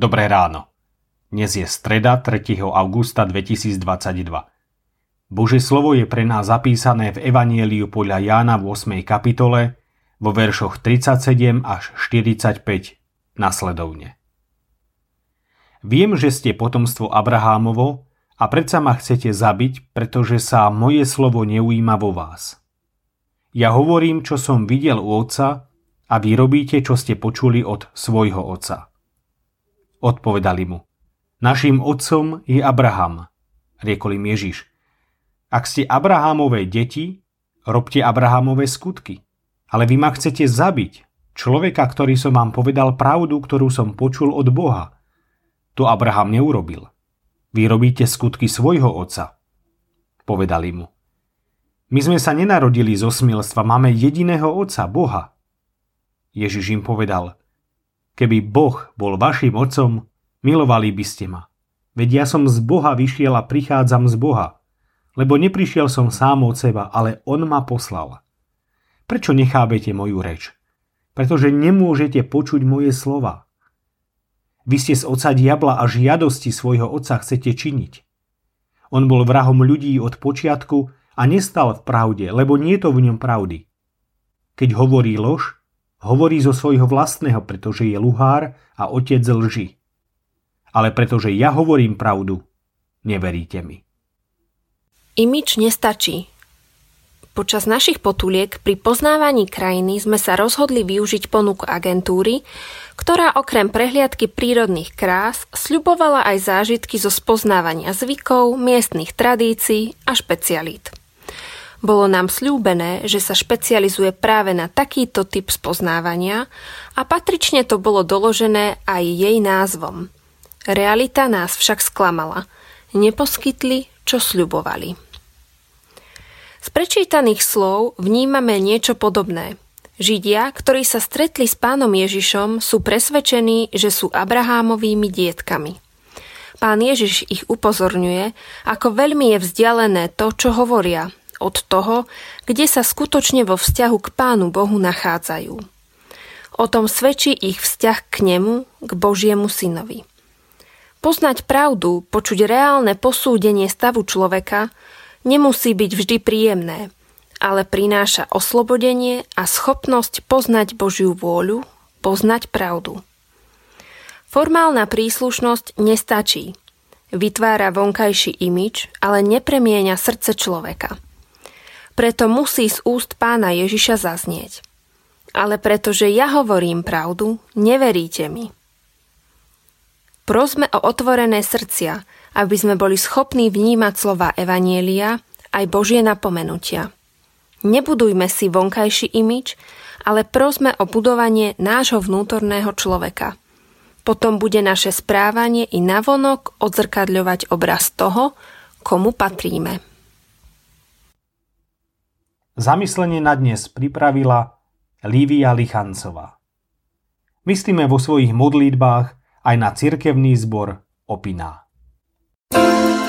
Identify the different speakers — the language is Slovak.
Speaker 1: Dobré ráno. Dnes je streda 3. augusta 2022. Bože slovo je pre nás zapísané v Evanieliu podľa Jána v 8. kapitole vo veršoch 37 až 45 nasledovne. Viem, že ste potomstvo Abrahámovo a predsa ma chcete zabiť, pretože sa moje slovo neujíma vo vás. Ja hovorím, čo som videl u otca a vy robíte, čo ste počuli od svojho otca. Odpovedali mu. Naším otcom je Abraham, riekol im Ježiš. Ak ste Abrahamové deti, robte Abrahamové skutky. Ale vy ma chcete zabiť, človeka, ktorý som vám povedal pravdu, ktorú som počul od Boha. To Abraham neurobil. Vy robíte skutky svojho otca. Povedali mu. My sme sa nenarodili zo smilstva, máme jediného otca, Boha. Ježiš im povedal. Keby Boh bol vašim otcom, Milovali by ste ma. Veď ja som z Boha vyšiel a prichádzam z Boha. Lebo neprišiel som sám od seba, ale On ma poslal. Prečo nechábete moju reč? Pretože nemôžete počuť moje slova. Vy ste z oca diabla a žiadosti svojho otca chcete činiť. On bol vrahom ľudí od počiatku a nestal v pravde, lebo nie je to v ňom pravdy. Keď hovorí lož, hovorí zo svojho vlastného, pretože je luhár a otec lži ale pretože ja hovorím pravdu, neveríte mi.
Speaker 2: Imič nestačí. Počas našich potuliek pri poznávaní krajiny sme sa rozhodli využiť ponuku agentúry, ktorá okrem prehliadky prírodných krás sľubovala aj zážitky zo spoznávania zvykov, miestnych tradícií a špecialít. Bolo nám slúbené, že sa špecializuje práve na takýto typ spoznávania a patrične to bolo doložené aj jej názvom – Realita nás však sklamala. Neposkytli, čo sľubovali. Z prečítaných slov vnímame niečo podobné. Židia, ktorí sa stretli s pánom Ježišom, sú presvedčení, že sú Abrahámovými dietkami. Pán Ježiš ich upozorňuje, ako veľmi je vzdialené to, čo hovoria, od toho, kde sa skutočne vo vzťahu k Pánu Bohu nachádzajú. O tom svedčí ich vzťah k nemu, k Božiemu synovi. Poznať pravdu, počuť reálne posúdenie stavu človeka nemusí byť vždy príjemné, ale prináša oslobodenie a schopnosť poznať Božiu vôľu, poznať pravdu. Formálna príslušnosť nestačí. Vytvára vonkajší imič, ale nepremienia srdce človeka. Preto musí z úst pána Ježiša zaznieť. Ale pretože ja hovorím pravdu, neveríte mi. Prosme o otvorené srdcia, aby sme boli schopní vnímať slova Evanielia aj Božie napomenutia. Nebudujme si vonkajší imič, ale prosme o budovanie nášho vnútorného človeka. Potom bude naše správanie i navonok odzrkadľovať obraz toho, komu patríme.
Speaker 1: Zamyslenie na dnes pripravila Lívia Lichancová. Myslíme vo svojich modlitbách aj na cirkevný zbor Opiná. thank you